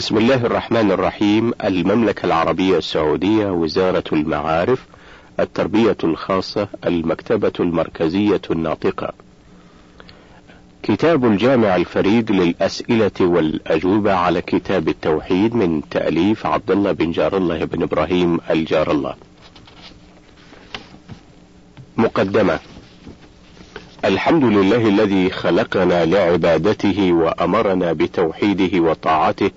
بسم الله الرحمن الرحيم. المملكة العربية السعودية وزارة المعارف التربية الخاصة المكتبة المركزية الناطقة. كتاب الجامع الفريد للأسئلة والأجوبة على كتاب التوحيد من تأليف عبد الله بن جار الله بن إبراهيم الجار الله. مقدمة. الحمد لله الذي خلقنا لعبادته وأمرنا بتوحيده وطاعته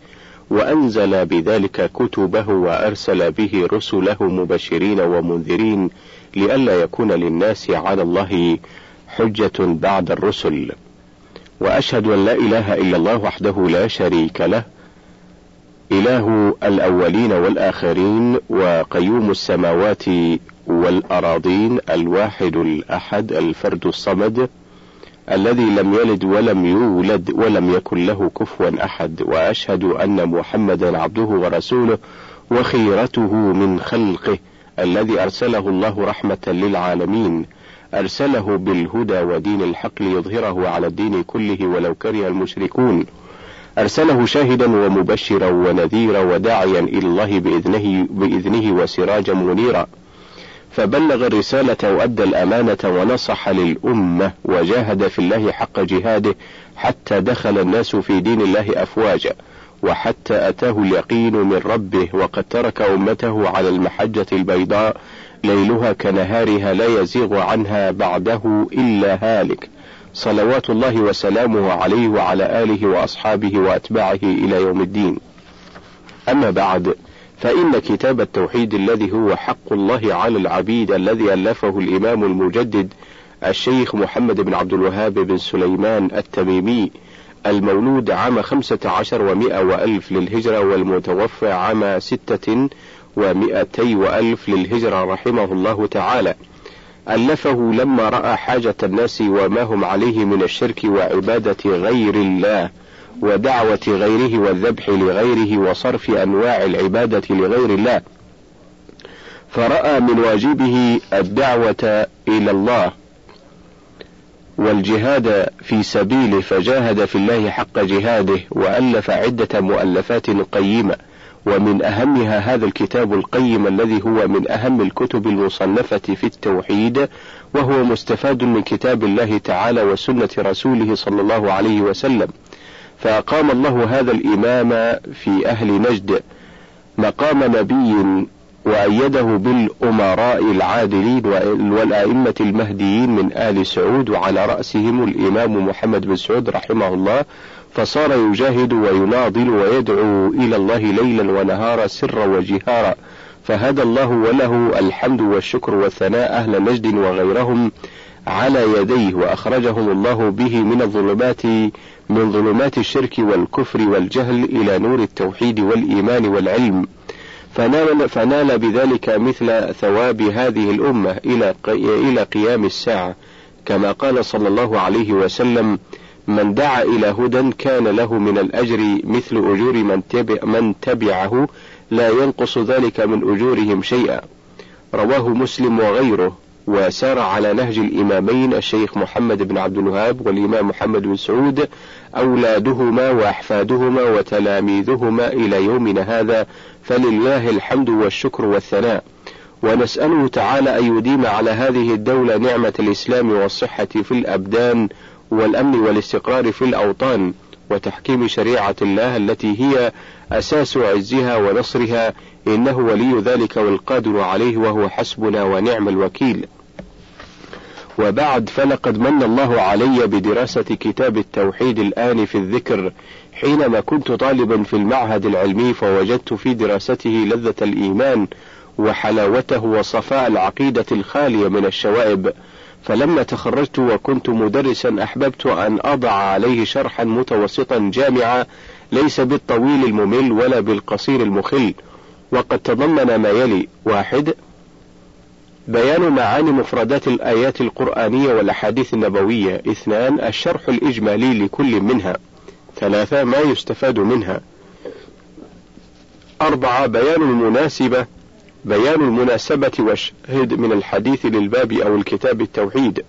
وأنزل بذلك كتبه وأرسل به رسله مبشرين ومنذرين لئلا يكون للناس على الله حجة بعد الرسل. وأشهد أن لا إله إلا الله وحده لا شريك له إله الأولين والآخرين وقيوم السماوات والأراضين الواحد الأحد الفرد الصمد الذي لم يلد ولم يولد ولم يكن له كفوا أحد وأشهد أن محمدا عبده ورسوله وخيرته من خلقه الذي أرسله الله رحمة للعالمين. أرسله بالهدى ودين الحق ليظهره على الدين كله ولو كره المشركون. أرسله شاهدا ومبشرا ونذيرا وداعيا إلى الله بإذنه, بإذنه وسراجا منيرا. فبلغ الرسالة وأدى الأمانة ونصح للأمة وجاهد في الله حق جهاده حتى دخل الناس في دين الله أفواجا وحتى أتاه اليقين من ربه وقد ترك أمته على المحجة البيضاء ليلها كنهارها لا يزيغ عنها بعده إلا هالك. صلوات الله وسلامه عليه وعلى آله وأصحابه وأتباعه إلى يوم الدين. أما بعد فإن كتاب التوحيد الذي هو حق الله على العبيد الذي ألفه الإمام المجدد الشيخ محمد بن عبد الوهاب بن سليمان التميمي المولود عام خمسة عشر ومائة وألف للهجرة والمتوفى عام ستة ومائتي وألف للهجرة رحمه الله تعالى. ألفه لما رأى حاجة الناس وما هم عليه من الشرك وعبادة غير الله. ودعوة غيره والذبح لغيره وصرف أنواع العبادة لغير الله. فرأى من واجبه الدعوة إلى الله والجهاد في سبيله فجاهد في الله حق جهاده وألف عدة مؤلفات قيمة. ومن أهمها هذا الكتاب القيم الذي هو من أهم الكتب المصنفة في التوحيد وهو مستفاد من كتاب الله تعالى وسنة رسوله صلى الله عليه وسلم. فأقام الله هذا الإمام في أهل نجد مقام نبي وأيده بالأمراء العادلين والأئمة المهديين من آل سعود وعلى رأسهم الإمام محمد بن سعود رحمه الله فصار يجاهد ويناضل ويدعو إلى الله ليلا ونهارا سرا وجهارا. فهدى الله وله الحمد والشكر والثناء أهل نجد وغيرهم على يديه وأخرجهم الله به من الظلمات من ظلمات الشرك والكفر والجهل إلى نور التوحيد والإيمان والعلم. فنال, فنال بذلك مثل ثواب هذه الأمة إلى إلى قيام الساعة. كما قال صلى الله عليه وسلم من دعا إلى هدى كان له من الأجر مثل أجور من, تبع من تبعه لا ينقص ذلك من أجورهم شيئا. رواه مسلم وغيره. وسار على نهج الإمامين الشيخ محمد بن عبد الوهاب والإمام محمد بن سعود أولادهما وأحفادهما وتلاميذهما إلى يومنا هذا فلله الحمد والشكر والثناء. ونسأله تعالى أن يديم على هذه الدولة نعمة الإسلام والصحة في الأبدان والأمن والاستقرار في الأوطان. وتحكيم شريعة الله التي هي أساس عزها ونصرها إنه ولي ذلك والقادر عليه وهو حسبنا ونعم الوكيل. وبعد فلقد من الله علي بدراسة كتاب التوحيد الآن في الذكر حينما كنت طالبا في المعهد العلمي فوجدت في دراسته لذة الإيمان وحلاوته وصفاء العقيدة الخالية من الشوائب فلما تخرجت وكنت مدرسا أحببت أن أضع عليه شرحا متوسطا جامعا ليس بالطويل الممل ولا بالقصير المخل. وقد تضمن ما يلي. واحد بيان معاني مفردات الآيات القرآنية والأحاديث النبوية. اثنان الشرح الإجمالي لكل منها. ثلاثة ما يستفاد منها. أربعة بيان المناسبة بيان المناسبة والشهد من الحديث للباب أو الكتاب التوحيد.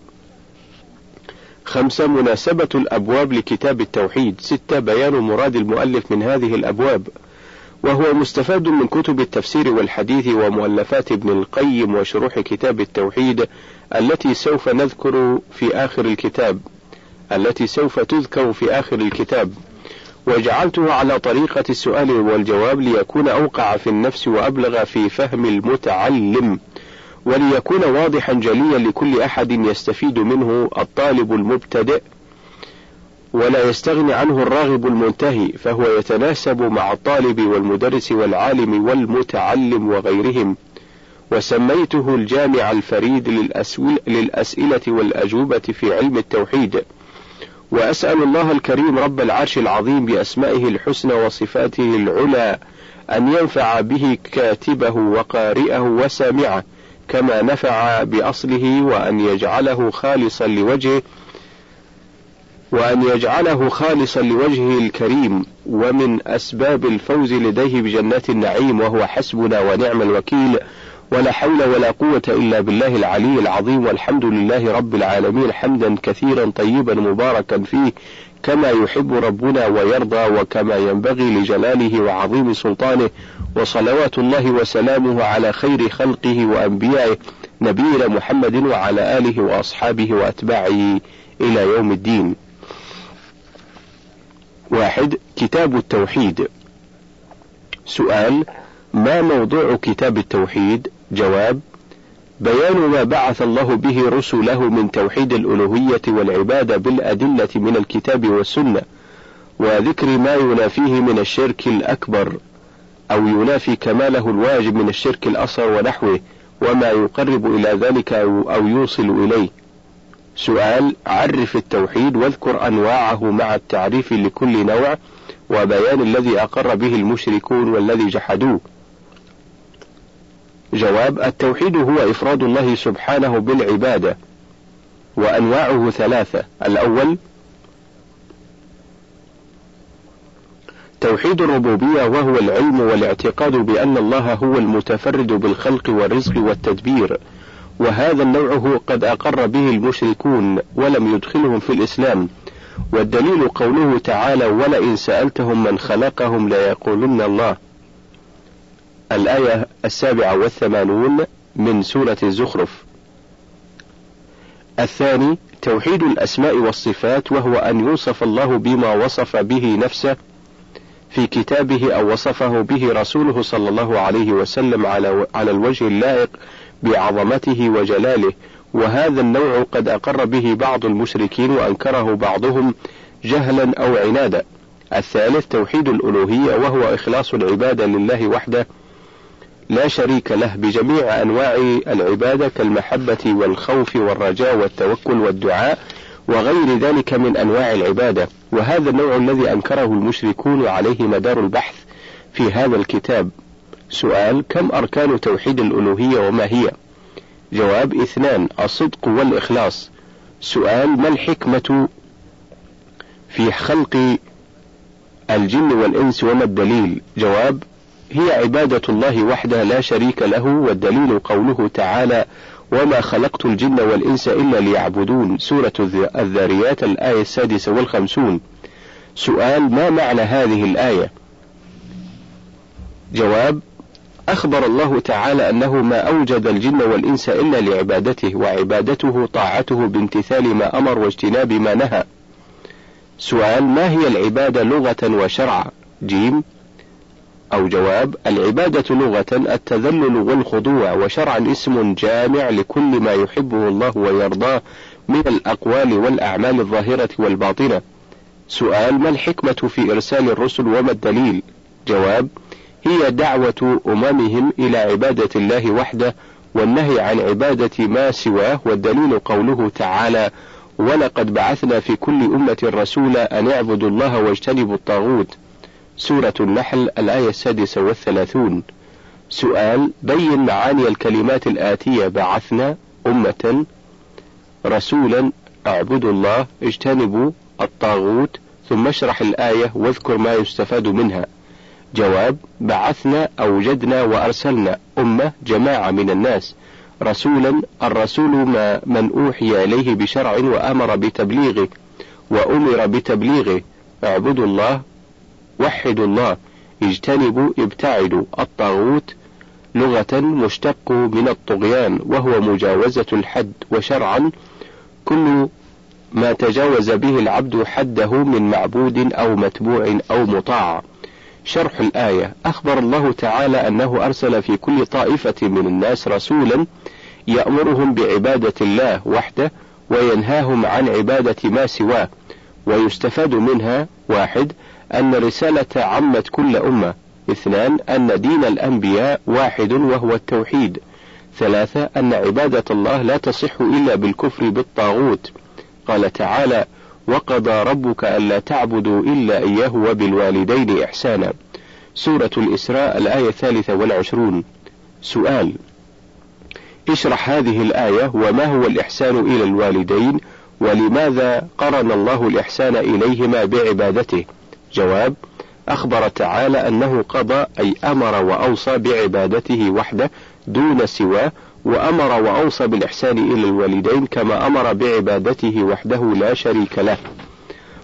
خمسة مناسبة الأبواب لكتاب التوحيد. ستة بيان مراد المؤلف من هذه الأبواب وهو مستفاد من كتب التفسير والحديث ومؤلفات ابن القيم وشروح كتاب التوحيد التي سوف نذكر في آخر الكتاب التي سوف تذكر في آخر الكتاب. وجعلته على طريقة السؤال والجواب ليكون أوقع في النفس وأبلغ في فهم المتعلم وليكون واضحا جليا لكل أحد يستفيد منه الطالب المبتدئ ولا يستغني عنه الراغب المنتهي فهو يتناسب مع الطالب والمدرس والعالم والمتعلم وغيرهم. وسميته الجامع الفريد للأسئلة والأجوبة في علم التوحيد. وأسأل الله الكريم رب العرش العظيم بأسمائه الحسنى وصفاته العلى أن ينفع به كاتبه وقارئه وسامعه كما نفع بأصله وأن يجعله خالصا لوجهه وأن يجعله خالصا لوجهه الكريم ومن أسباب الفوز لديه بجنات النعيم وهو حسبنا ونعم الوكيل ولا حول ولا قوة إلا بالله العلي العظيم والحمد لله رب العالمين حمدا كثيرا طيبا مباركا فيه كما يحب ربنا ويرضى وكما ينبغي لجلاله وعظيم سلطانه وصلوات الله وسلامه على خير خلقه وأنبيائه نبينا محمد وعلى آله وأصحابه وأتباعه إلى يوم الدين. واحد كتاب التوحيد سؤال ما موضوع كتاب التوحيد جواب بيان ما بعث الله به رسله من توحيد الألوهية والعبادة بالأدلة من الكتاب والسنة وذكر ما ينافيه من الشرك الأكبر أو ينافي كماله الواجب من الشرك الأصغر ونحوه وما يقرب إلى ذلك أو يوصل إليه. سؤال عرف التوحيد واذكر أنواعه مع التعريف لكل نوع وبيان الذي أقر به المشركون والذي جحدوه. جواب التوحيد هو إفراد الله سبحانه بالعبادة وأنواعه ثلاثة. الأول توحيد الربوبية وهو العلم والاعتقاد بأن الله هو المتفرد بالخلق والرزق والتدبير وهذا النوع قد أقر به المشركون ولم يدخلهم في الإسلام. والدليل قوله تعالى ولئن سألتهم من خلقهم ليقولن الله الآية السابعة والثمانون من سورة الزخرف. الثاني توحيد الأسماء والصفات وهو أن يوصف الله بما وصف به نفسه في كتابه أو وصفه به رسوله صلى الله عليه وسلم على على الوجه اللائق بعظمته وجلاله. وهذا النوع قد أقر به بعض المشركين وأنكره بعضهم جهلا أو عنادا. الثالث توحيد الألوهية وهو إخلاص العبادة لله وحده لا شريك له بجميع أنواع العبادة كالمحبة والخوف والرجاء والتوكل والدعاء وغير ذلك من أنواع العبادة. وهذا النوع الذي أنكره المشركون وعليه مدار البحث في هذا الكتاب. سؤال كم أركان توحيد الألوهية وما هي؟ جواب اثنان الصدق والإخلاص. سؤال ما الحكمة في خلق الجن والإنس وما الدليل؟ جواب هي عبادة الله وحده لا شريك له والدليل قوله تعالى وما خلقت الجن والإنس إلا ليعبدون سورة الذاريات الآية السادسة والخمسون. سؤال ما معنى هذه الآية؟ جواب أخبر الله تعالى أنه ما أوجد الجن والإنس إلا لعبادته وعبادته طاعته بامتثال ما أمر واجتناب ما نهى. سؤال ما هي العبادة لغة وشرعا جيم أو جواب العبادة لغة التذلل والخضوع وشرعا اسم جامع لكل ما يحبه الله ويرضاه من الأقوال والأعمال الظاهرة والباطنة. سؤال ما الحكمة في إرسال الرسل وما الدليل؟ جواب هي دعوة أممهم إلى عبادة الله وحده والنهي عن عبادة ما سواه والدليل قوله تعالى ولقد بعثنا في كل أمة رسولا أن اعبدوا الله واجتنبوا الطاغوت سورة النحل الآية السادسة والثلاثون. سؤال بين معاني الكلمات الآتية بعثنا أمة رسولا أعبدوا الله اجتنبوا الطاغوت ثم اشرح الآية واذكر ما يستفاد منها. جواب بعثنا أوجدنا وأرسلنا أمة جماعة من الناس رسولا الرسول ما من أوحي إليه بشرع وأمر بتبليغه وأمر بتبليغه. اعبدوا الله وحدوا الله اجتنبوا ابتعدوا. الطاغوت لغة مشتق من الطغيان وهو مجاوزة الحد وشرعا كل ما تجاوز به العبد حده من معبود أو متبوع أو مطاع. شرح الآية. أخبر الله تعالى أنه أرسل في كل طائفة من الناس رسولا يأمرهم بعبادة الله وحده وينهاهم عن عبادة ما سواه ويستفاد منها واحد أن رسالة عمت كل أمة. اثنان أن دين الأنبياء واحد وهو التوحيد. ثلاثة أن عبادة الله لا تصح إلا بالكفر بالطاغوت. قال تعالى وقضى ربك ألا تعبدوا إلا إياه وبالوالدين إحسانا. سورة الإسراء الآية الثالثة والعشرون. سؤال اشرح هذه الآية وما هو الإحسان إلى الوالدين ولماذا قرن الله الإحسان إليهما بعبادته؟ جواب أخبر تعالى أنه قضى أي أمر وأوصى بعبادته وحده دون سواه وأمر وأوصى بالإحسان إلى الوالدين كما أمر بعبادته وحده لا شريك له.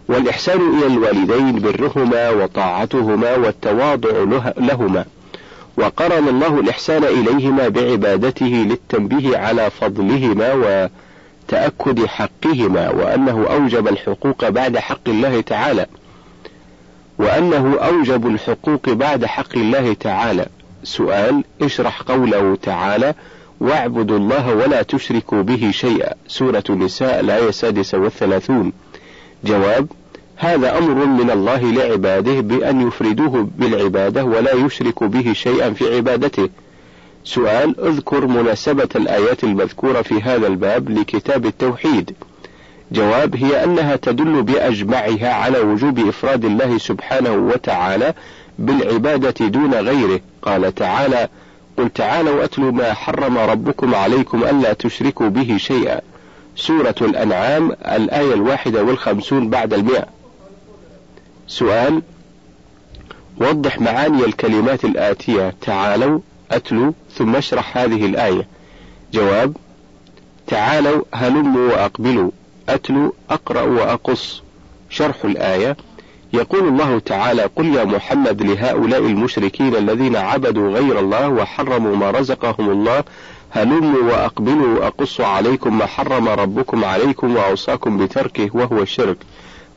والإحسان إلى الوالدين برهما وطاعتهما والتواضع لهما. وقرن الله الإحسان إليهما بعبادته للتنبيه على فضلهما وتأكد حقهما وأنه أوجب الحقوق بعد حق الله تعالى. وأنه أوجب الحقوق بعد حق الله تعالى. سؤال اشرح قوله تعالى واعبدوا الله ولا تشركوا به شيئا. سورة النساء الآية السادسة والثلاثون. جواب هذا أمر من الله لعباده بأن يفردوه بالعبادة ولا يشركوا به شيئا في عبادته. سؤال اذكر مناسبة الآيات المذكورة في هذا الباب لكتاب التوحيد. جواب هي أنها تدل بأجمعها على وجوب إفراد الله سبحانه وتعالى بالعبادة دون غيره. قال تعالى قل تعالوا أتلوا ما حرم ربكم عليكم ألا تشركوا به شيئا. سورة الأنعام الآية الواحدة والخمسون بعد المئة. سؤال وضح معاني الكلمات الآتية. تعالوا أتلوا ثم اشرح هذه الآية. جواب تعالوا هلموا وأقبلوا. أتلو أقرأ وأقص. شرح الآية. يقول الله تعالى قل يا محمد لهؤلاء المشركين الذين عبدوا غير الله وحرموا ما رزقهم الله هلموا وأقبلوا وأقص عليكم ما حرم ربكم عليكم وأوصاكم بتركه وهو الشرك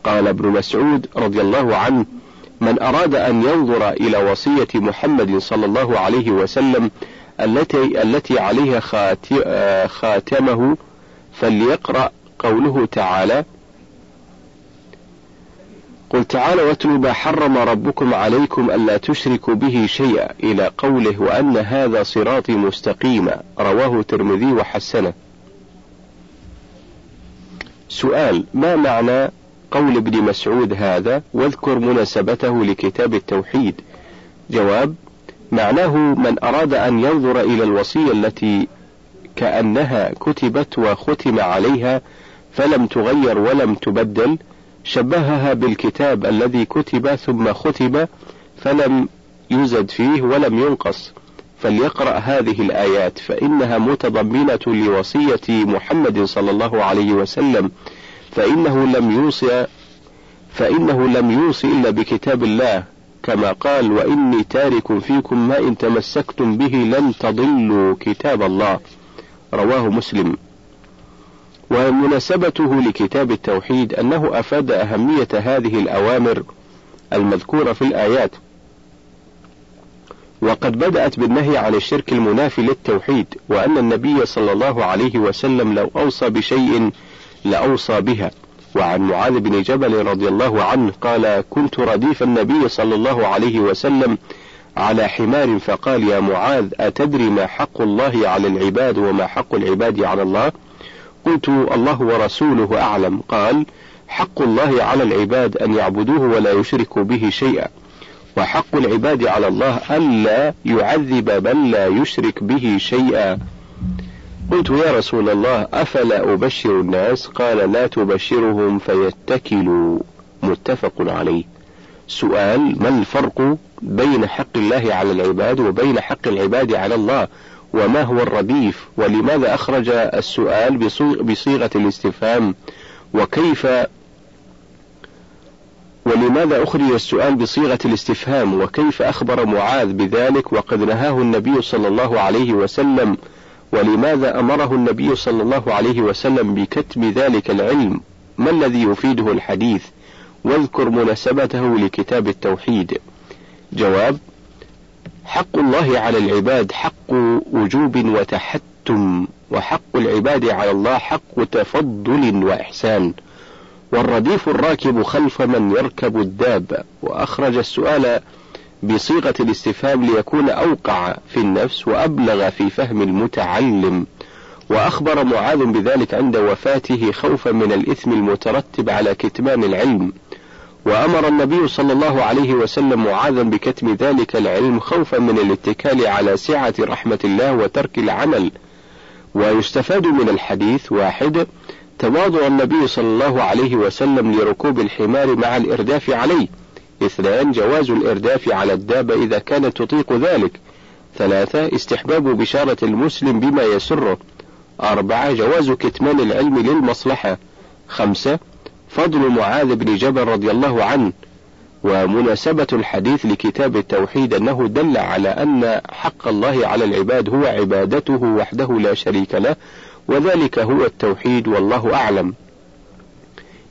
قال ابن مسعود رضي الله عنه من أراد أن ينظر إلى وصية محمد صلى الله عليه وسلم التي التي عليها خاتمه فليقرأ قوله تعالى قل تعالوا واتلوا ما حرم ربكم عليكم ألا تشركوا به شيئا إلى قوله وأن هذا صراطي مستقيما. رواه الترمذي وحسنه. سؤال ما معنى قول ابن مسعود هذا؟ واذكر مناسبته لكتاب التوحيد. جواب معناه من أراد أن ينظر إلى الوصية التي كأنها كتبت وختم عليها فلم تغير ولم تبدل شبهها بالكتاب الذي كتب ثم ختم فلم يزد فيه ولم ينقص. فليقرأ هذه الآيات فإنها متضمنة لوصية محمد صلى الله عليه وسلم فإنه لم يوصي فإنه لم يوصي إلا بكتاب الله كما قال وإني تارك فيكم ما إن تمسكتم به لن تضلوا كتاب الله. رواه مسلم. ومناسبته لكتاب التوحيد أنه أفاد أهمية هذه الأوامر المذكورة في الآيات. وقد بدأت بالنهي عن الشرك المنافي للتوحيد وأن النبي صلى الله عليه وسلم لو أوصى بشيء لأوصى بها. وعن معاذ بن جبل رضي الله عنه قال كنت رديف النبي صلى الله عليه وسلم على حمار فقال يا معاذ أتدري ما حق الله على العباد وما حق العباد على الله؟ قلت الله ورسوله أعلم. قال حق الله على العباد أن يعبدوه ولا يشركوا به شيئا. وحق العباد على الله ألا يعذب من لا يشرك به شيئا. قلت يا رسول الله أفلا أبشر الناس؟ قال لا تبشرهم فيتكلوا. متفق عليه. سؤال ما الفرق بين حق الله على العباد وبين حق العباد على الله؟ وما هو الرديف ولماذا أخرج السؤال بصيغة الاستفهام وكيف ولماذا أخرج السؤال بصيغة الاستفهام وكيف أخبر معاذ بذلك وقد نهاه النبي صلى الله عليه وسلم ولماذا أمره النبي صلى الله عليه وسلم بكتم ذلك العلم؟ ما الذي يفيده الحديث؟ واذكر مناسبته لكتاب التوحيد. جواب حق الله على العباد حق وجوب وتحتم وحق العباد على الله حق تفضل وإحسان. والرديف الراكب خلف من يركب الدابة وأخرج السؤال بصيغة الاستفهام ليكون أوقع في النفس وأبلغ في فهم المتعلم. وأخبر معاذ بذلك عند وفاته خوفا من الإثم المترتب على كتمان العلم. وأمر النبي صلى الله عليه وسلم معاذا بكتم ذلك العلم خوفا من الاتكال على سعة رحمة الله وترك العمل. ويستفاد من الحديث واحد تواضع النبي صلى الله عليه وسلم لركوب الحمار مع الإرداف عليه. اثنان جواز الإرداف على الدابة إذا كانت تطيق ذلك. ثلاثة استحباب بشارة المسلم بما يسره. أربعة جواز كتمان العلم للمصلحة. خمسة فضل معاذ بن جبل رضي الله عنه ومناسبة الحديث لكتاب التوحيد أنه دل على أن حق الله على العباد هو عبادته وحده لا شريك له وذلك هو التوحيد والله أعلم.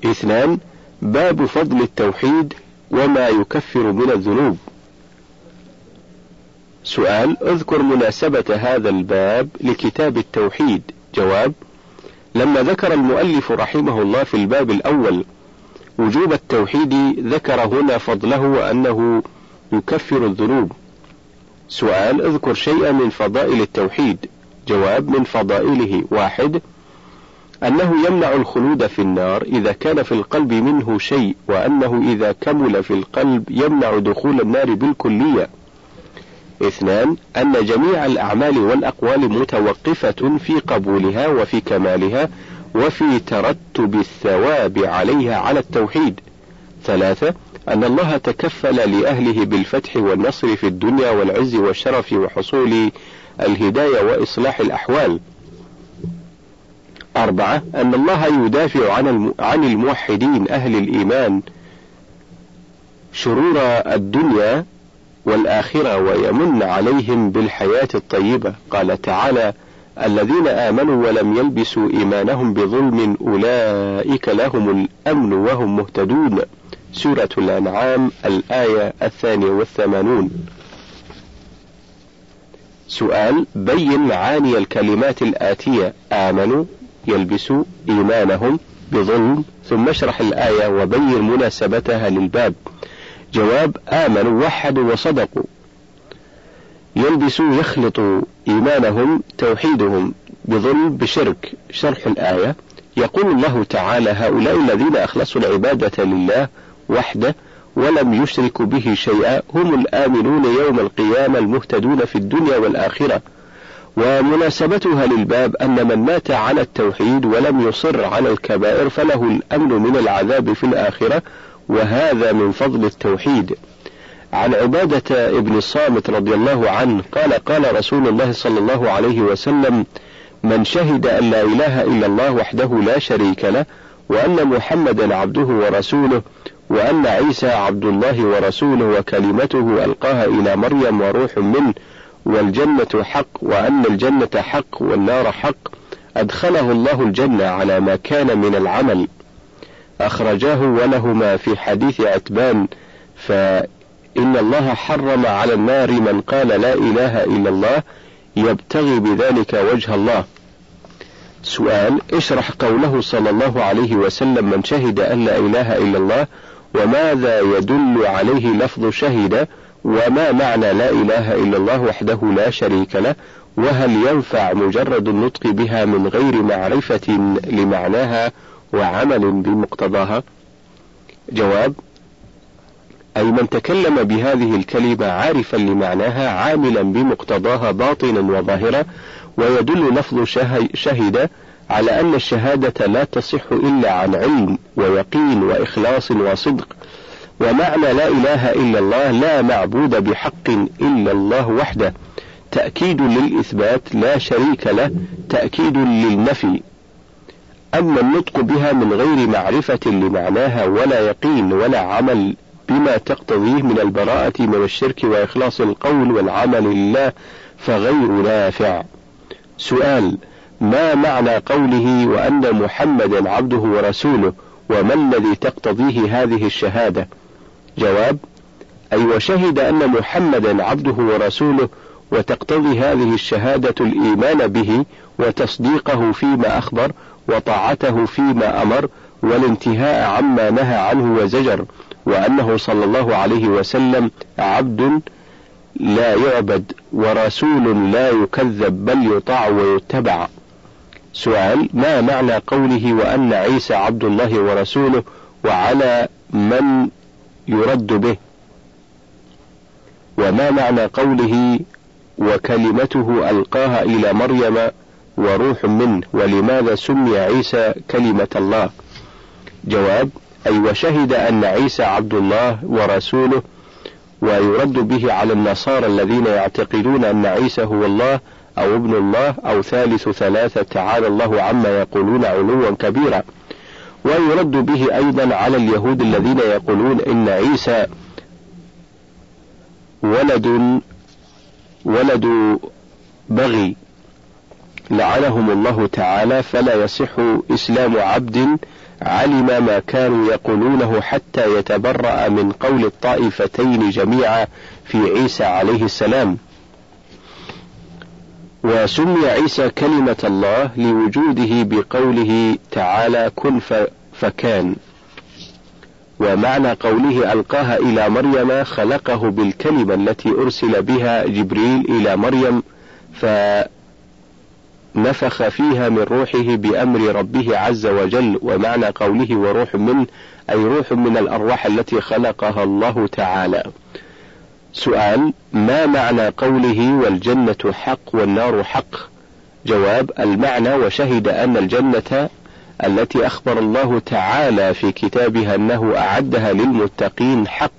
اثنان باب فضل التوحيد وما يكفر من الذنوب. سؤال اذكر مناسبة هذا الباب لكتاب التوحيد. جواب لما ذكر المؤلف رحمه الله في الباب الأول وجوب التوحيد ذكر هنا فضله وأنه يكفر الذنوب. سؤال اذكر شيئا من فضائل التوحيد. جواب من فضائله واحد أنه يمنع الخلود في النار إذا كان في القلب منه شيء وأنه إذا كمل في القلب يمنع دخول النار بالكلية اثنان أن جميع الأعمال والأقوال متوقفة في قبولها وفي كمالها وفي ترتب الثواب عليها على التوحيد. ثلاثة أن الله تكفل لأهله بالفتح والنصر في الدنيا والعز والشرف وحصول الهداية وإصلاح الأحوال. أربعة أن الله يدافع عن عن الموحدين أهل الإيمان شرور الدنيا والآخرة ويمن عليهم بالحياة الطيبة. قال تعالى الذين آمنوا ولم يلبسوا إيمانهم بظلم أولئك لهم الأمن وهم مهتدون. سورة الأنعام الآية الثانية والثمانون. سؤال بين معاني الكلمات الآتية آمنوا يلبسوا إيمانهم بظلم ثم اشرح الآية وبين مناسبتها للباب. جواب آمنوا وحدوا وصدقوا. يلبسوا يخلطوا إيمانهم توحيدهم بظلم بشرك. شرح الآية. يقول الله تعالى هؤلاء الذين أخلصوا العبادة لله وحده ولم يشركوا به شيئا هم الآمنون يوم القيامة المهتدون في الدنيا والآخرة. ومناسبتها للباب أن من مات على التوحيد ولم يصر على الكبائر فله الأمن من العذاب في الآخرة وهذا من فضل التوحيد. عن عبادة ابن الصامت رضي الله عنه قال قال رسول الله صلى الله عليه وسلم من شهد أن لا إله إلا الله وحده لا شريك له وأن محمدا عبده ورسوله وأن عيسى عبد الله ورسوله وكلمته ألقاها إلى مريم وروح منه والجنة حق وأن الجنة حق والنار حق أدخله الله الجنة على ما كان من العمل. أخرجاه ولهما في حديث عتبان فإن الله حرم على النار من قال لا إله إلا الله يبتغي بذلك وجه الله. سؤال اشرح قوله صلى الله عليه وسلم من شهد أن لا إله إلا الله وماذا يدل عليه لفظ شهد وما معنى لا إله إلا الله وحده لا شريك له وهل ينفع مجرد النطق بها من غير معرفة لمعناها وعمل بمقتضاها. جواب أي من تكلم بهذه الكلمة عارفا لمعناها عاملا بمقتضاها باطنا وظاهرا ويدل لفظ شهد على أن الشهادة لا تصح إلا عن علم ويقين وإخلاص وصدق. ومعنى لا إله إلا الله لا معبود بحق إلا الله وحده. تأكيد للإثبات لا شريك له تأكيد للنفي. أما النطق بها من غير معرفة لمعناها ولا يقين ولا عمل بما تقتضيه من البراءة من الشرك وإخلاص القول والعمل لله فغير نافع. سؤال: ما معنى قوله وأن محمدا عبده ورسوله وما الذي تقتضيه هذه الشهادة؟ جواب: أي وشهد أن محمدا عبده ورسوله وتقتضي هذه الشهادة الإيمان به وتصديقه فيما أخبر وطاعته فيما أمر والانتهاء عما نهى عنه وزجر وأنه صلى الله عليه وسلم عبد لا يعبد ورسول لا يكذب بل يطاع ويتبع. سؤال ما معنى قوله وأن عيسى عبد الله ورسوله وعلى من يرد به؟ وما معنى قوله وكلمته ألقاها إلى مريم وروح منه ولماذا سمي عيسى كلمة الله؟ جواب أي وشهد أن عيسى عبد الله ورسوله ويرد به على النصارى الذين يعتقدون أن عيسى هو الله أو ابن الله أو ثالث ثلاثة تعالى الله عما يقولون علوا كبيرا. ويرد به أيضا على اليهود الذين يقولون إن عيسى ولد ولد بغي لعنهم الله تعالى فلا يصح إسلام عبد علم ما كانوا يقولونه حتى يتبرأ من قول الطائفتين جميعا في عيسى عليه السلام. وسمي عيسى كلمة الله لوجوده بقوله تعالى كن فكان. ومعنى قوله ألقاها إلى مريم خلقه بالكلمة التي أرسل بها جبريل إلى مريم ف نفخ فيها من روحه بأمر ربه عز وجل ومعنى قوله وروح منه أي روح من الأرواح التي خلقها الله تعالى. سؤال ما معنى قوله والجنة حق والنار حق؟ جواب المعنى وشهد أن الجنة التي أخبر الله تعالى في كتابها أنه أعدها للمتقين حق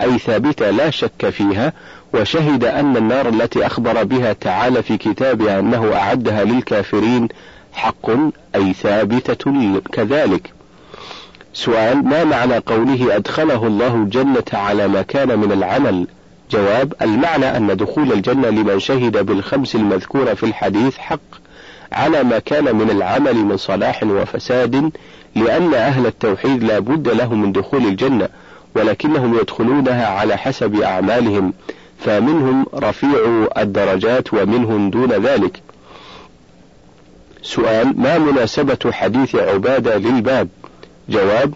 أي ثابتة لا شك فيها وشهد أن النار التي أخبر بها تعالى في كتابه أنه أعدها للكافرين حق أي ثابتة كذلك. سؤال ما معنى قوله أدخله الله الجنة على ما كان من العمل؟ جواب المعنى أن دخول الجنة لمن شهد بالخمس المذكورة في الحديث حق على ما كان من العمل من صلاح وفساد لأن أهل التوحيد لا بد له من دخول الجنة ولكنهم يدخلونها على حسب أعمالهم فمنهم رفيع الدرجات ومنهم دون ذلك. سؤال ما مناسبة حديث عبادة للباب؟ جواب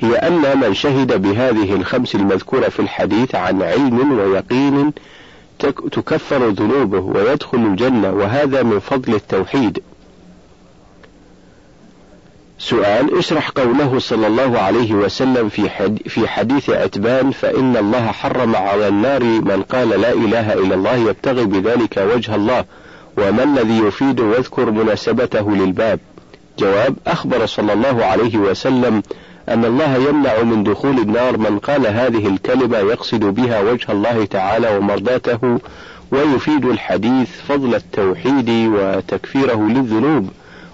هي أن من شهد بهذه الخمس المذكورة في الحديث عن علم ويقين تكفر ذنوبه ويدخل الجنة وهذا من فضل التوحيد. سؤال اشرح قوله صلى الله عليه وسلم في في حديث عتبان فإن الله حرم على النار من قال لا إله إلا الله يبتغي بذلك وجه الله وما الذي يفيد واذكر مناسبته للباب؟ جواب أخبر صلى الله عليه وسلم أن الله يمنع من دخول النار من قال هذه الكلمة يقصد بها وجه الله تعالى ومرضاته ويفيد الحديث فضل التوحيد وتكفيره للذنوب.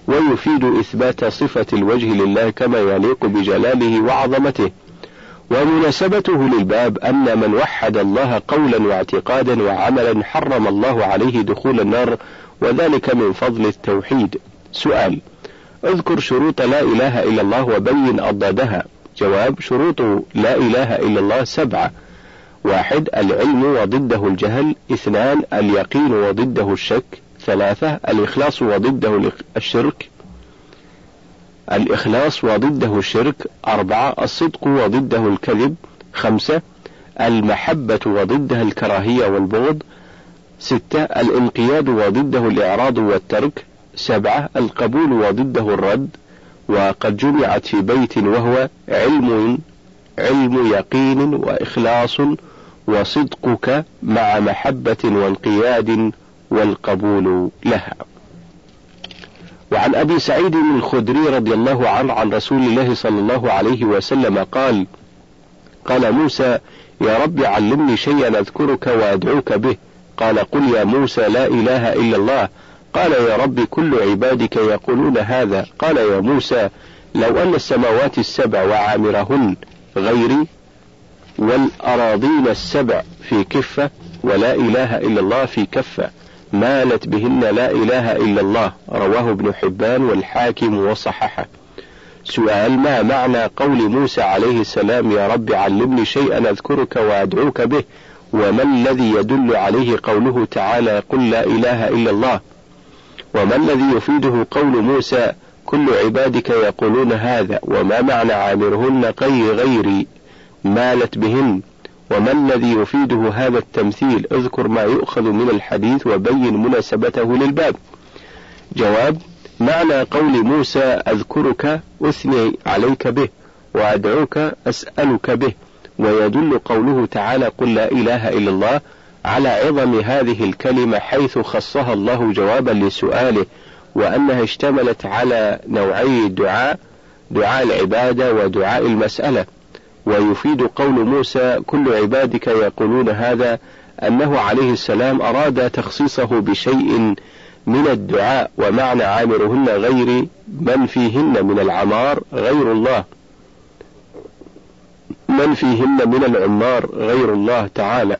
ويفيد إثبات صفة الوجه لله كما يليق بجلاله وعظمته. ومناسبته للباب أن من وحد الله قولا واعتقادا وعملا حرم الله عليه دخول النار وذلك من فضل التوحيد. سؤال اذكر شروط لا إله إلا الله وبين أضدادها. جواب شروط لا إله إلا الله سبعة. واحد العلم وضده الجهل. اثنان اليقين وضده الشك. ثلاثة الإخلاص وضده الشرك. الإخلاص وضده الشرك أربعة الصدق وضده الكذب خمسة المحبة وضدها الكراهية والبغض ستة الانقياد وضده الإعراض والترك سبعة القبول وضده الرد. وقد جمعت في بيت وهو علم علم يقين وإخلاص وصدقك مع محبة وانقياد والقبول لها. وعن أبي سعيد الخدري رضي الله عنه عن رسول الله صلى الله عليه وسلم قال: قال موسى: يا رب علمني شيئا أذكرك وأدعوك به، قال قل يا موسى لا إله إلا الله. قال يا رب كل عبادك يقولون هذا. قال يا موسى لو أن السماوات السبع وعامرهن غيري والأراضين السبع في كفة ولا إله إلا الله في كفة مالت بهن لا إله إلا الله رواه ابن حبان والحاكم وصححه. سؤال ما معنى قول موسى عليه السلام يا رب علمني شيئا أذكرك وأدعوك به وما الذي يدل عليه قوله تعالى قل لا إله إلا الله؟ وما الذي يفيده قول موسى كل عبادك يقولون هذا وما معنى عامرهن قي غيري مالت بهن؟ وما الذي يفيده هذا التمثيل؟ اذكر ما يؤخذ من الحديث وبين مناسبته للباب. جواب معنى قول موسى أذكرك أثني عليك به وأدعوك أسألك به. ويدل قوله تعالى قل لا إله إلا الله على عظم هذه الكلمة حيث خصها الله جوابا لسؤاله وأنها اشتملت على نوعي الدعاء دعاء العبادة ودعاء المسألة. ويفيد قول موسى كل عبادك يقولون هذا أنه عليه السلام أراد تخصيصه بشيء من الدعاء ومعنى عامرهن غير من فيهن من العمار غير الله. من فيهن من العمار غير الله تعالى.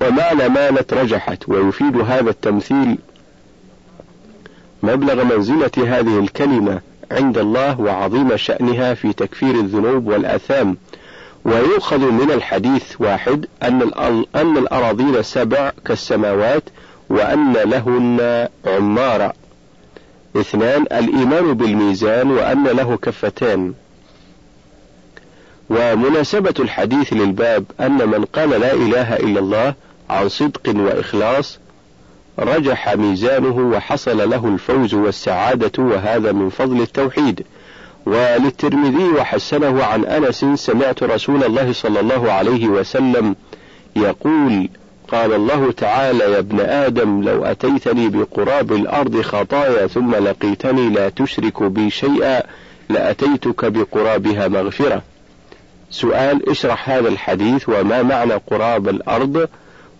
ومعنى مالت رجحت ويفيد هذا التمثيل مبلغ منزلة هذه الكلمة. عند الله وعظيم شأنها في تكفير الذنوب والآثام. ويؤخذ من الحديث واحد أن أن الأراضين سبع كالسماوات وأن لهن عمارة. اثنان الإيمان بالميزان وأن له كفتان. ومناسبة الحديث للباب أن من قال لا إله إلا الله عن صدق وإخلاص رجح ميزانه وحصل له الفوز والسعادة وهذا من فضل التوحيد. وللترمذي وحسنه عن أنس سمعت رسول الله صلى الله عليه وسلم يقول قال الله تعالى يا ابن آدم لو أتيتني بقراب الأرض خطايا ثم لقيتني لا تشرك بي شيئا لأتيتك بقرابها مغفرة. سؤال اشرح هذا الحديث وما معنى قراب الأرض؟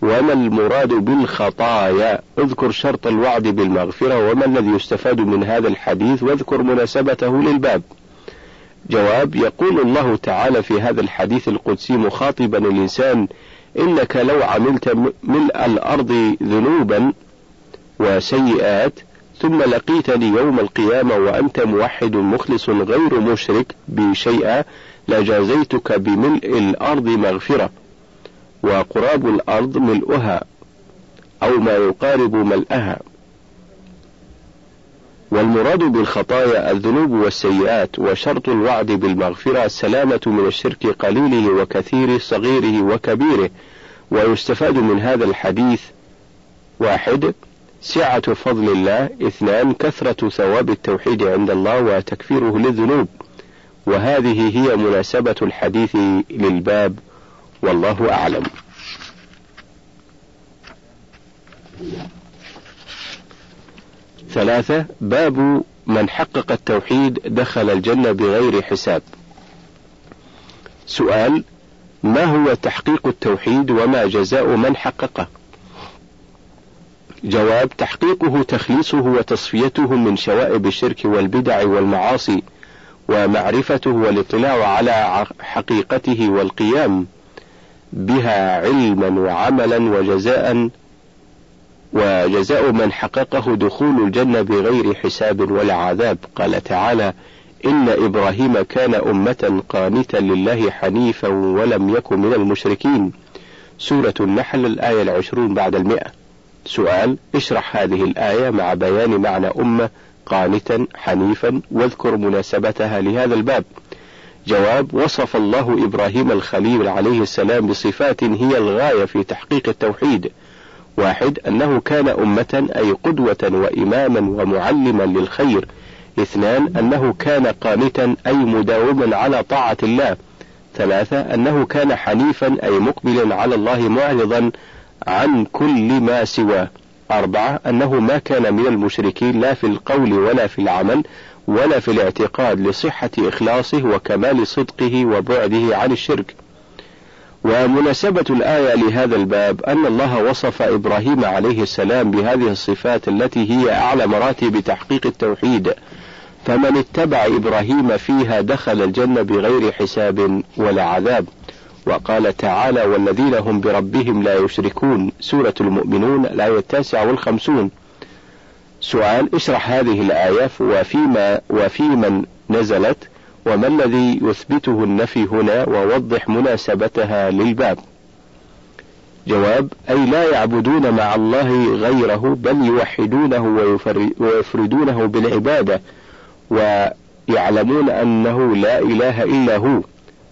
وما المراد بالخطايا؟ اذكر شرط الوعد بالمغفرة وما الذي يستفاد من هذا الحديث؟ واذكر مناسبته للباب. جواب يقول الله تعالى في هذا الحديث القدسي مخاطبا الإنسان إنك لو عملت ملء الأرض ذنوبا وسيئات ثم لقيتني يوم القيامة وأنت موحد مخلص غير مشرك بشيئا لجازيتك بملء الأرض مغفرة. وقراب الأرض ملؤها أو ما يقارب ملئها والمراد بالخطايا الذنوب والسيئات وشرط الوعد بالمغفرة السلامة من الشرك قليله وكثيره صغيره وكبيره. ويستفاد من هذا الحديث واحد سعة فضل الله. اثنان كثرة ثواب التوحيد عند الله وتكفيره للذنوب. وهذه هي مناسبة الحديث للباب والله أعلم. ثلاثة باب من حقق التوحيد دخل الجنة بغير حساب. سؤال ما هو تحقيق التوحيد وما جزاء من حققه؟ جواب تحقيقه تخليصه وتصفيته من شوائب الشرك والبدع والمعاصي ومعرفته والاطلاع على حقيقته والقيام. بها علما وعملا وجزاء وجزاء من حققه دخول الجنة بغير حساب ولا عذاب. قال تعالى إن إبراهيم كان أمة قانتا لله حنيفا ولم يكن من المشركين. سورة النحل الآية العشرون بعد المئة. سؤال اشرح هذه الآية مع بيان معنى أمة قانتا حنيفا واذكر مناسبتها لهذا الباب. جواب وصف الله إبراهيم الخليل عليه السلام بصفات هي الغاية في تحقيق التوحيد. واحد أنه كان أمة أي قدوة وإماما ومعلما للخير. اثنان أنه كان قانتا أي مداوما على طاعة الله. ثلاثة أنه كان حنيفا أي مقبلا على الله معرضا عن كل ما سواه. أربعة أنه ما كان من المشركين لا في القول ولا في العمل ولا في الاعتقاد لصحة إخلاصه وكمال صدقه وبعده عن الشرك. ومناسبة الآية لهذا الباب أن الله وصف إبراهيم عليه السلام بهذه الصفات التي هي أعلى مراتب تحقيق التوحيد. فمن اتبع إبراهيم فيها دخل الجنة بغير حساب ولا عذاب. وقال تعالى والذين هم بربهم لا يشركون سورة المؤمنون الآية التاسعة والخمسون. سؤال اشرح هذه الآية وفيما وفي من نزلت وما الذي يثبته النفي هنا ووضح مناسبتها للباب؟ جواب أي لا يعبدون مع الله غيره بل يوحدونه ويفردونه بالعبادة ويعلمون أنه لا إله إلا هو.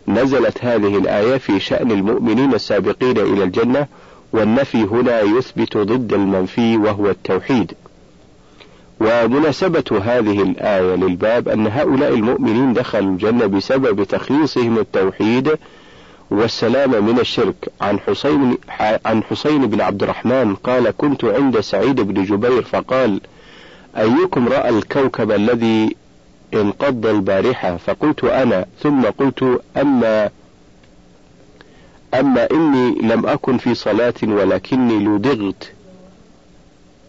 نزلت هذه الآية في شأن المؤمنين السابقين إلى الجنة والنفي هنا يثبت ضد المنفي وهو التوحيد. ومناسبة هذه الآية للباب أن هؤلاء المؤمنين دخلوا الجنة بسبب تخليصهم التوحيد والسلام من الشرك. عن حسين عن حسين بن عبد الرحمن قال كنت عند سعيد بن جبير فقال أيكم رأى الكوكب الذي انقض البارحة فقلت أنا ثم قلت أما أما إني لم أكن في صلاة ولكني لدغت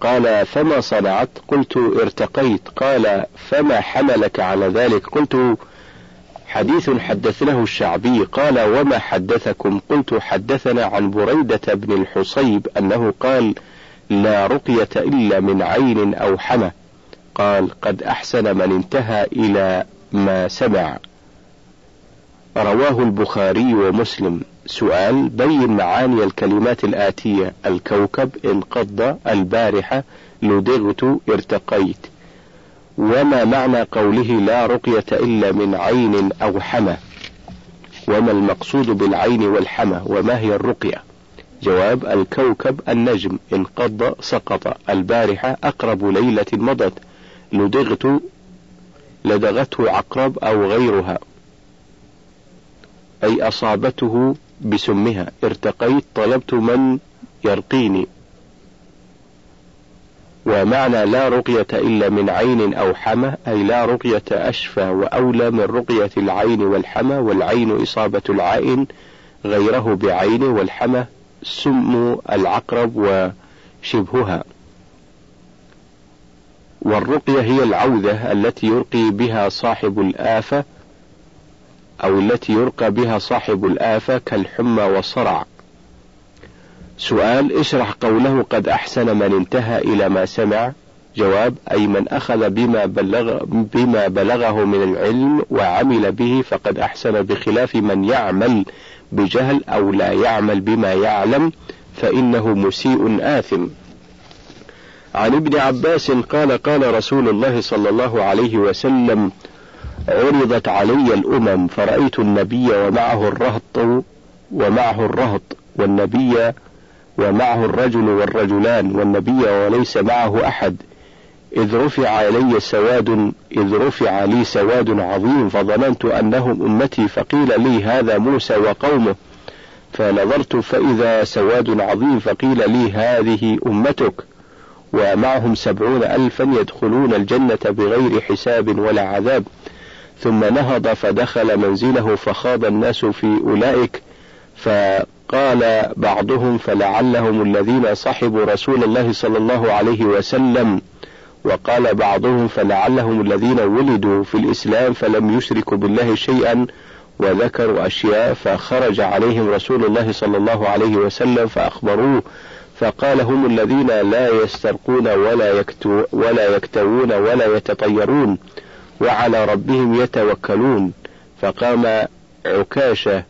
قال فما صنعت؟ قلت ارتقيت. قال فما حملك على ذلك؟ قلت حديث حدثناه الشعبي. قال وما حدثكم؟ قلت حدثنا عن بريدة بن الحصيب أنه قال لا رقية إلا من عين أو حمى. قال قد أحسن من انتهى إلى ما سمع. رواه البخاري ومسلم. سؤال بين معاني الكلمات الآتية الكوكب انقض البارحة لدغت ارتقيت. وما معنى قوله لا رقية إلا من عين أو حمى؟ وما المقصود بالعين والحمى؟ وما هي الرقية؟ جواب الكوكب النجم. انقض سقط. البارحة أقرب ليلة مضت. لدغت لدغته عقرب أو غيرها أي أصابته بسمها. ارتقيت طلبت من يرقيني. ومعنى لا رقية إلا من عين أو حمى أي لا رقية أشفى وأولى من رقية العين والحمى والعين إصابة العائن غيره بعين والحمى سم العقرب وشبهها. والرقية هي العوذة التي يرقي بها صاحب الآفة أو التي يرقى بها صاحب الآفة كالحمى والصرع. سؤال اشرح قوله قد أحسن من انتهى إلى ما سمع. جواب أي من أخذ بما بلغ بما بلغه من العلم وعمل به فقد أحسن بخلاف من يعمل بجهل أو لا يعمل بما يعلم فإنه مسيء آثم. عن ابن عباس قال قال رسول الله صلى الله عليه وسلم عرضت علي الأمم فرأيت النبي ومعه الرهط ومعه الرهط والنبي ومعه الرجل والرجلان والنبي وليس معه أحد. إذ رفع علي سواد إذ رفع لي سواد عظيم فظننت أنهم أمتي فقيل لي هذا موسى وقومه. فنظرت فإذا سواد عظيم فقيل لي هذه أمتك. ومعهم سبعون ألفا يدخلون الجنة بغير حساب ولا عذاب. ثم نهض فدخل منزله فخاض الناس في أولئك. فقال بعضهم فلعلهم الذين صحبوا رسول الله صلى الله عليه وسلم. وقال بعضهم فلعلهم الذين ولدوا في الإسلام فلم يشركوا بالله شيئا وذكروا أشياء فخرج عليهم رسول الله صلى الله عليه وسلم فأخبروه. فقال هم الذين لا يسترقون ولا يكتو ولا يكتوون ولا يتطيرون وعلى ربهم يتوكلون. فقام عكاشة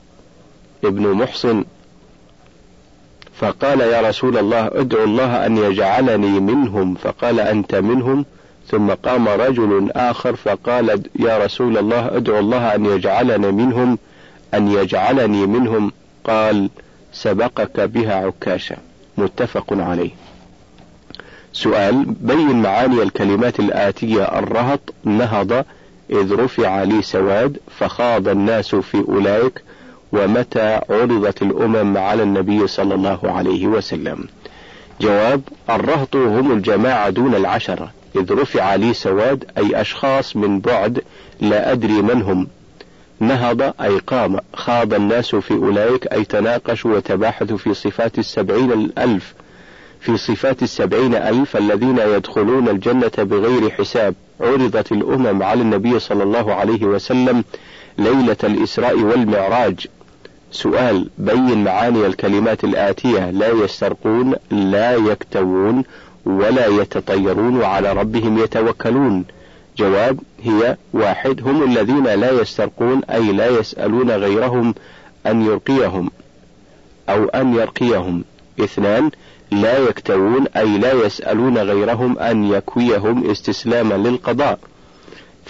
ابن محصن فقال يا رسول الله ادعو الله أن يجعلني منهم. فقال أنت منهم؟ ثم قام رجل آخر فقال يا رسول الله ادعو الله أن يجعلني منهم أن يجعلني منهم. قال سبقك بها عكاشة. متفق عليه. سؤال بين معاني الكلمات الآتية الرهط نهض إذ رفع لي سواد فخاض الناس في أولئك ومتى عرضت الأمم على النبي صلى الله عليه وسلم؟ جواب الرهط هم الجماعة دون العشرة. إذ رفع لي سواد أي أشخاص من بعد لا أدري من هم. نهض أي قام خاض الناس في أولئك أي تناقشوا وتباحثوا في صفات السبعين الألف في صفات السبعين ألف الذين يدخلون الجنة بغير حساب. عرضت الأمم على النبي صلى الله عليه وسلم ليلة الإسراء والمعراج. سؤال بين معاني الكلمات الآتية لا يسترقون لا يكتوون ولا يتطيرون وعلى ربهم يتوكلون. جواب هي واحد هم الذين لا يسترقون أي لا يسألون غيرهم أن يرقيهم أو أن يرقيهم. اثنان لا يكتوون أي لا يسألون غيرهم أن يكويهم استسلاما للقضاء.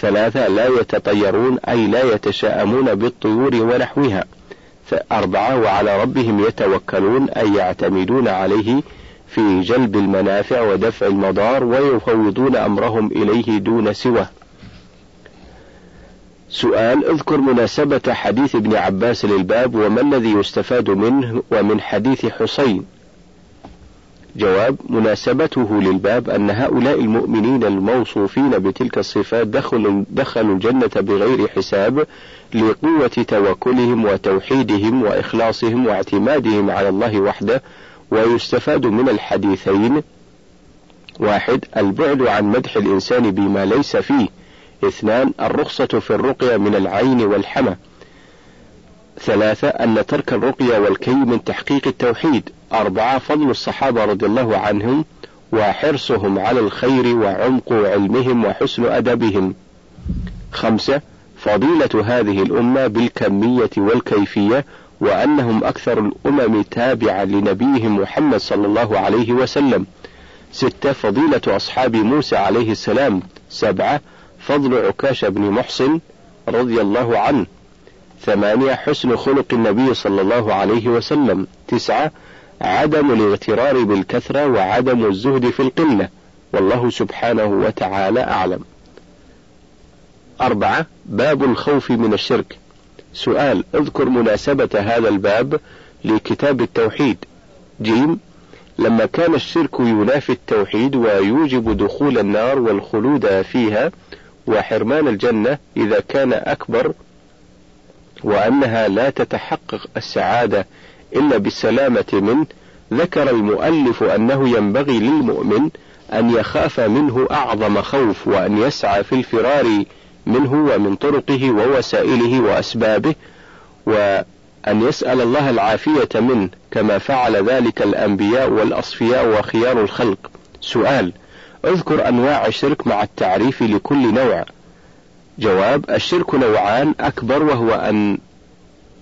ثلاثة لا يتطيرون أي لا يتشاءمون بالطيور ونحوها. أربعة وعلى ربهم يتوكلون أي يعتمدون عليه في جلب المنافع ودفع المضار ويفوضون أمرهم إليه دون سواه. سؤال اذكر مناسبة حديث ابن عباس للباب وما الذي يستفاد منه ومن حديث حسين؟ جواب مناسبته للباب أن هؤلاء المؤمنين الموصوفين بتلك الصفات دخلوا, دخلوا الجنة بغير حساب لقوة توكلهم وتوحيدهم وإخلاصهم واعتمادهم على الله وحده ويستفاد من الحديثين. واحد البعد عن مدح الإنسان بما ليس فيه. اثنان الرخصة في الرقية من العين والحمى. ثلاثة أن ترك الرقية والكي من تحقيق التوحيد. أربعة فضل الصحابة رضي الله عنهم وحرصهم على الخير وعمق علمهم وحسن أدبهم. خمسة فضيلة هذه الأمة بالكمية والكيفية وأنهم أكثر الأمم تابعا لنبيهم محمد صلى الله عليه وسلم. ستة فضيلة أصحاب موسى عليه السلام. سبعة فضل عكاش بن محصن رضي الله عنه. ثمانية حسن خلق النبي صلى الله عليه وسلم. تسعة عدم الاغترار بالكثرة وعدم الزهد في القلة. والله سبحانه وتعالى أعلم. أربعة باب الخوف من الشرك. سؤال اذكر مناسبة هذا الباب لكتاب التوحيد. جيم لما كان الشرك ينافي التوحيد ويوجب دخول النار والخلود فيها وحرمان الجنة إذا كان أكبر وأنها لا تتحقق السعادة إلا بالسلامة منه ذكر المؤلف أنه ينبغي للمؤمن أن يخاف منه أعظم خوف وأن يسعى في الفرار منه ومن طرقه ووسائله وأسبابه وأن يسأل الله العافية منه كما فعل ذلك الأنبياء والأصفياء وخيار الخلق. سؤال اذكر أنواع الشرك مع التعريف لكل نوع. جواب الشرك نوعان أكبر وهو أن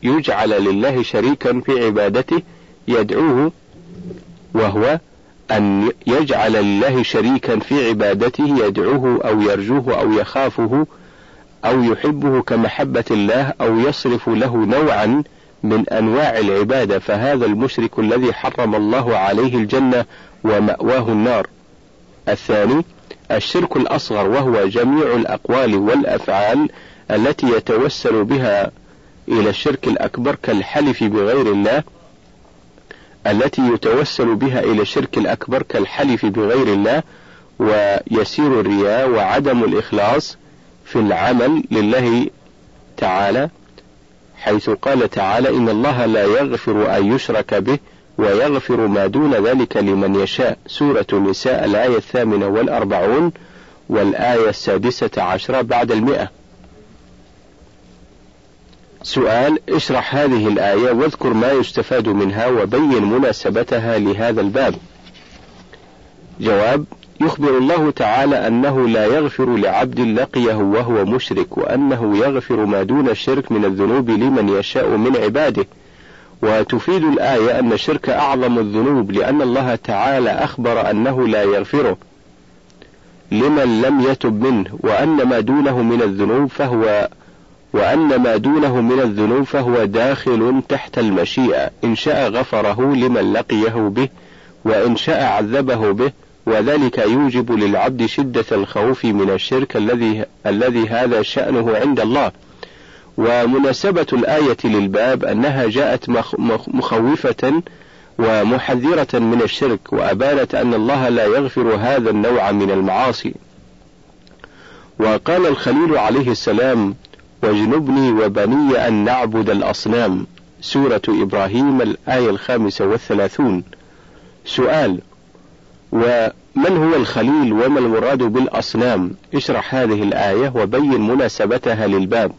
يجعل لله شريكا في عبادته يدعوه وهو أن يجعل لله شريكا في عبادته يدعوه أو يرجوه أو يخافه أو يحبه كمحبة الله أو يصرف له نوعا من أنواع العبادة فهذا المشرك الذي حرم الله عليه الجنة ومأواه النار. الثاني الشرك الأصغر وهو جميع الأقوال والأفعال التي يتوسل بها إلى الشرك الأكبر كالحلف بغير الله التي يتوسل بها إلى الشرك الأكبر كالحلف بغير الله ويسير الرياء وعدم الإخلاص في العمل لله تعالى حيث قال تعالى إن الله لا يغفر أن يشرك به ويغفر ما دون ذلك لمن يشاء. سورة النساء الآية الثامنة والأربعون والآية السادسة عشرة بعد المئة. سؤال اشرح هذه الآية واذكر ما يستفاد منها وبين مناسبتها لهذا الباب. جواب يخبر الله تعالى أنه لا يغفر لعبد لقيه وهو مشرك وأنه يغفر ما دون الشرك من الذنوب لمن يشاء من عباده. وتفيد الآية أن الشرك أعظم الذنوب لأن الله تعالى أخبر أنه لا يغفره لمن لم يتب منه وأن ما دونه من الذنوب فهو وأن ما دونه من الذنوب فهو داخل تحت المشيئة إن شاء غفره لمن لقيه به وإن شاء عذبه به وذلك يوجب للعبد شدة الخوف من الشرك الذي الذي هذا شأنه عند الله. ومناسبة الآية للباب أنها جاءت مخوفة ومحذرة من الشرك وأبانت أن الله لا يغفر هذا النوع من المعاصي. وقال الخليل عليه السلام واجنبني وبني أن نعبد الأصنام. سورة إبراهيم الآية الخامسة والثلاثون. سؤال ومن هو الخليل وما المراد بالأصنام؟ اشرح هذه الآية وبين مناسبتها للباب.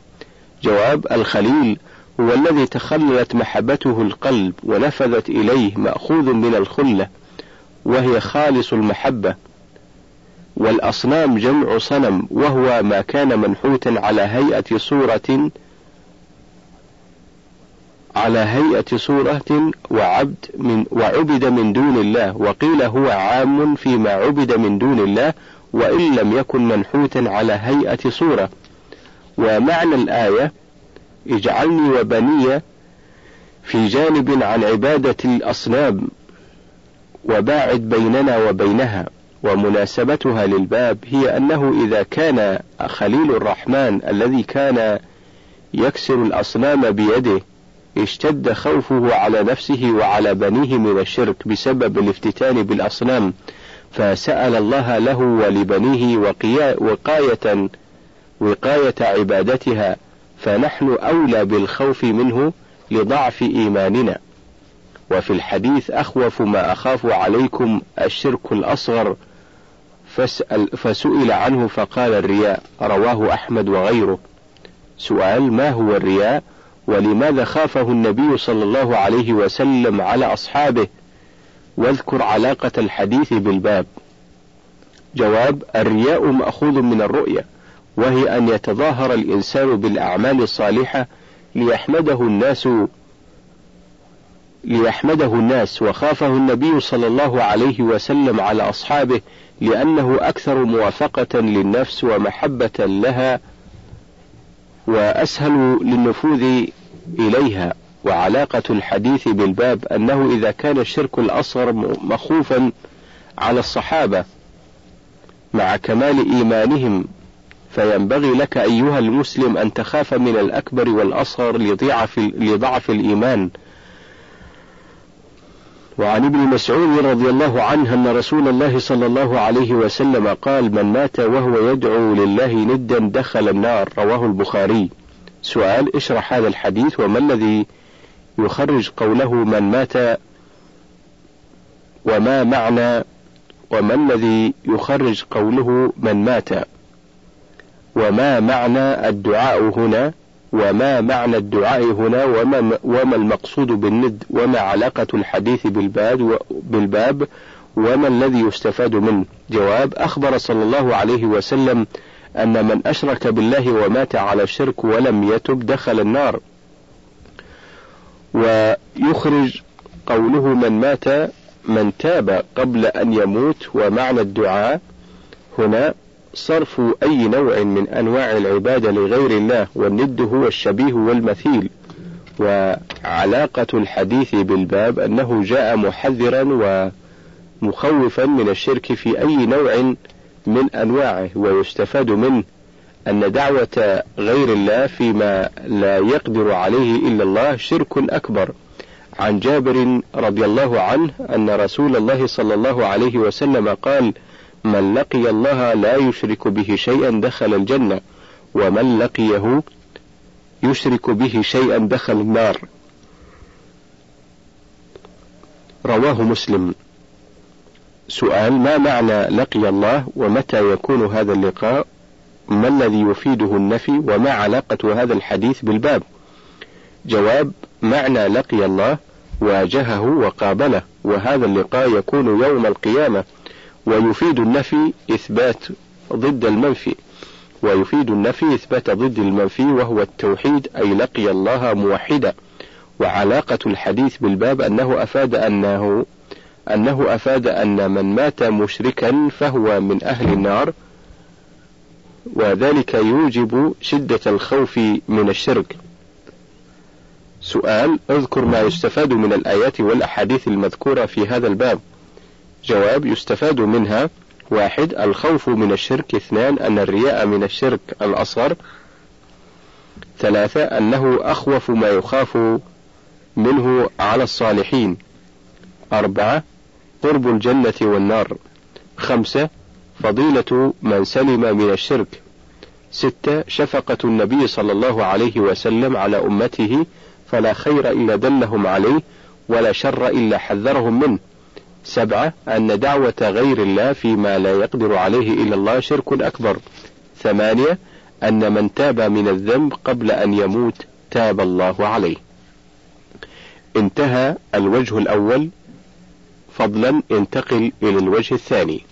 جواب الخليل هو الذي تخللت محبته القلب ونفذت إليه مأخوذ من الخلة وهي خالص المحبة. والأصنام جمع صنم وهو ما كان منحوتا على هيئة صورة على هيئة صورة وعبد من وعبد من دون الله وقيل هو عام فيما عبد من دون الله وإن لم يكن منحوتا على هيئة صورة. ومعنى الآية اجعلني وبني في جانب عن عبادة الأصنام وباعد بيننا وبينها ومناسبتها للباب هي أنه إذا كان خليل الرحمن الذي كان يكسر الأصنام بيده اشتد خوفه على نفسه وعلى بنيه من الشرك بسبب الافتتان بالأصنام فسأل الله له ولبنيه وقاية وقاية عبادتها فنحن أولى بالخوف منه لضعف إيماننا. وفي الحديث أخوف ما أخاف عليكم الشرك الأصغر فسأل فسئل عنه فقال الرياء رواه أحمد وغيره. سؤال ما هو الرياء؟ ولماذا خافه النبي صلى الله عليه وسلم على أصحابه؟ واذكر علاقة الحديث بالباب. جواب الرياء مأخوذ من الرؤية وهي أن يتظاهر الإنسان بالأعمال الصالحة ليحمده الناس ليحمده الناس. وخافه النبي صلى الله عليه وسلم على أصحابه لأنه أكثر موافقة للنفس ومحبة لها وأسهل للنفوذ إليها. وعلاقة الحديث بالباب أنه إذا كان الشرك الأصغر مخوفا على الصحابة مع كمال إيمانهم فينبغي لك أيها المسلم أن تخاف من الأكبر والأصغر لضعف, لضعف الإيمان. وعن ابن مسعود رضي الله عنه أن رسول الله صلى الله عليه وسلم قال من مات وهو يدعو لله ندا دخل النار. رواه البخاري. سؤال اشرح هذا الحديث وما الذي يخرج قوله من مات وما معنى وما الذي يخرج قوله من مات وما معنى الدعاء هنا؟ وما معنى الدعاء هنا؟ وما, وما المقصود بالند؟ وما علاقة الحديث بالباب, بالباب؟ وما الذي يستفاد منه؟ جواب أخبر صلى الله عليه وسلم أن من أشرك بالله ومات على الشرك ولم يتب دخل النار. ويخرج قوله من مات من تاب قبل أن يموت. ومعنى الدعاء هنا صرف أي نوع من أنواع العبادة لغير الله والند هو الشبيه والمثيل. وعلاقة الحديث بالباب أنه جاء محذرا ومخوفا من الشرك في أي نوع من أنواعه ويستفاد منه أن دعوة غير الله فيما لا يقدر عليه إلا الله شرك أكبر. عن جابر رضي الله عنه أن رسول الله صلى الله عليه وسلم قال: من لقي الله لا يشرك به شيئا دخل الجنة ومن لقيه يشرك به شيئا دخل النار. رواه مسلم. سؤال ما معنى لقي الله ومتى يكون هذا اللقاء؟ ما الذي يفيده النفي وما علاقة هذا الحديث بالباب؟ جواب معنى لقي الله واجهه وقابله وهذا اللقاء يكون يوم القيامة. ويفيد النفي إثبات ضد المنفي ويفيد النفي إثبات ضد المنفي وهو التوحيد أي لقي الله موحدا وعلاقة الحديث بالباب أنه أفاد أنه أنه أفاد أن من مات مشركا فهو من أهل النار وذلك يوجب شدة الخوف من الشرك. سؤال اذكر ما يستفاد من الآيات والأحاديث المذكورة في هذا الباب. جواب يستفاد منها واحد الخوف من الشرك اثنان أن الرياء من الشرك الأصغر ثلاثة أنه أخوف ما يخاف منه على الصالحين أربعة قرب الجنة والنار خمسة فضيلة من سلم من الشرك ستة شفقة النبي صلى الله عليه وسلم على أمته فلا خير إلا دلهم عليه ولا شر إلا حذرهم منه. سبعة أن دعوة غير الله فيما لا يقدر عليه إلا الله شرك أكبر. ثمانية أن من تاب من الذنب قبل أن يموت تاب الله عليه. انتهى الوجه الأول. فضلا انتقل إلى الوجه الثاني.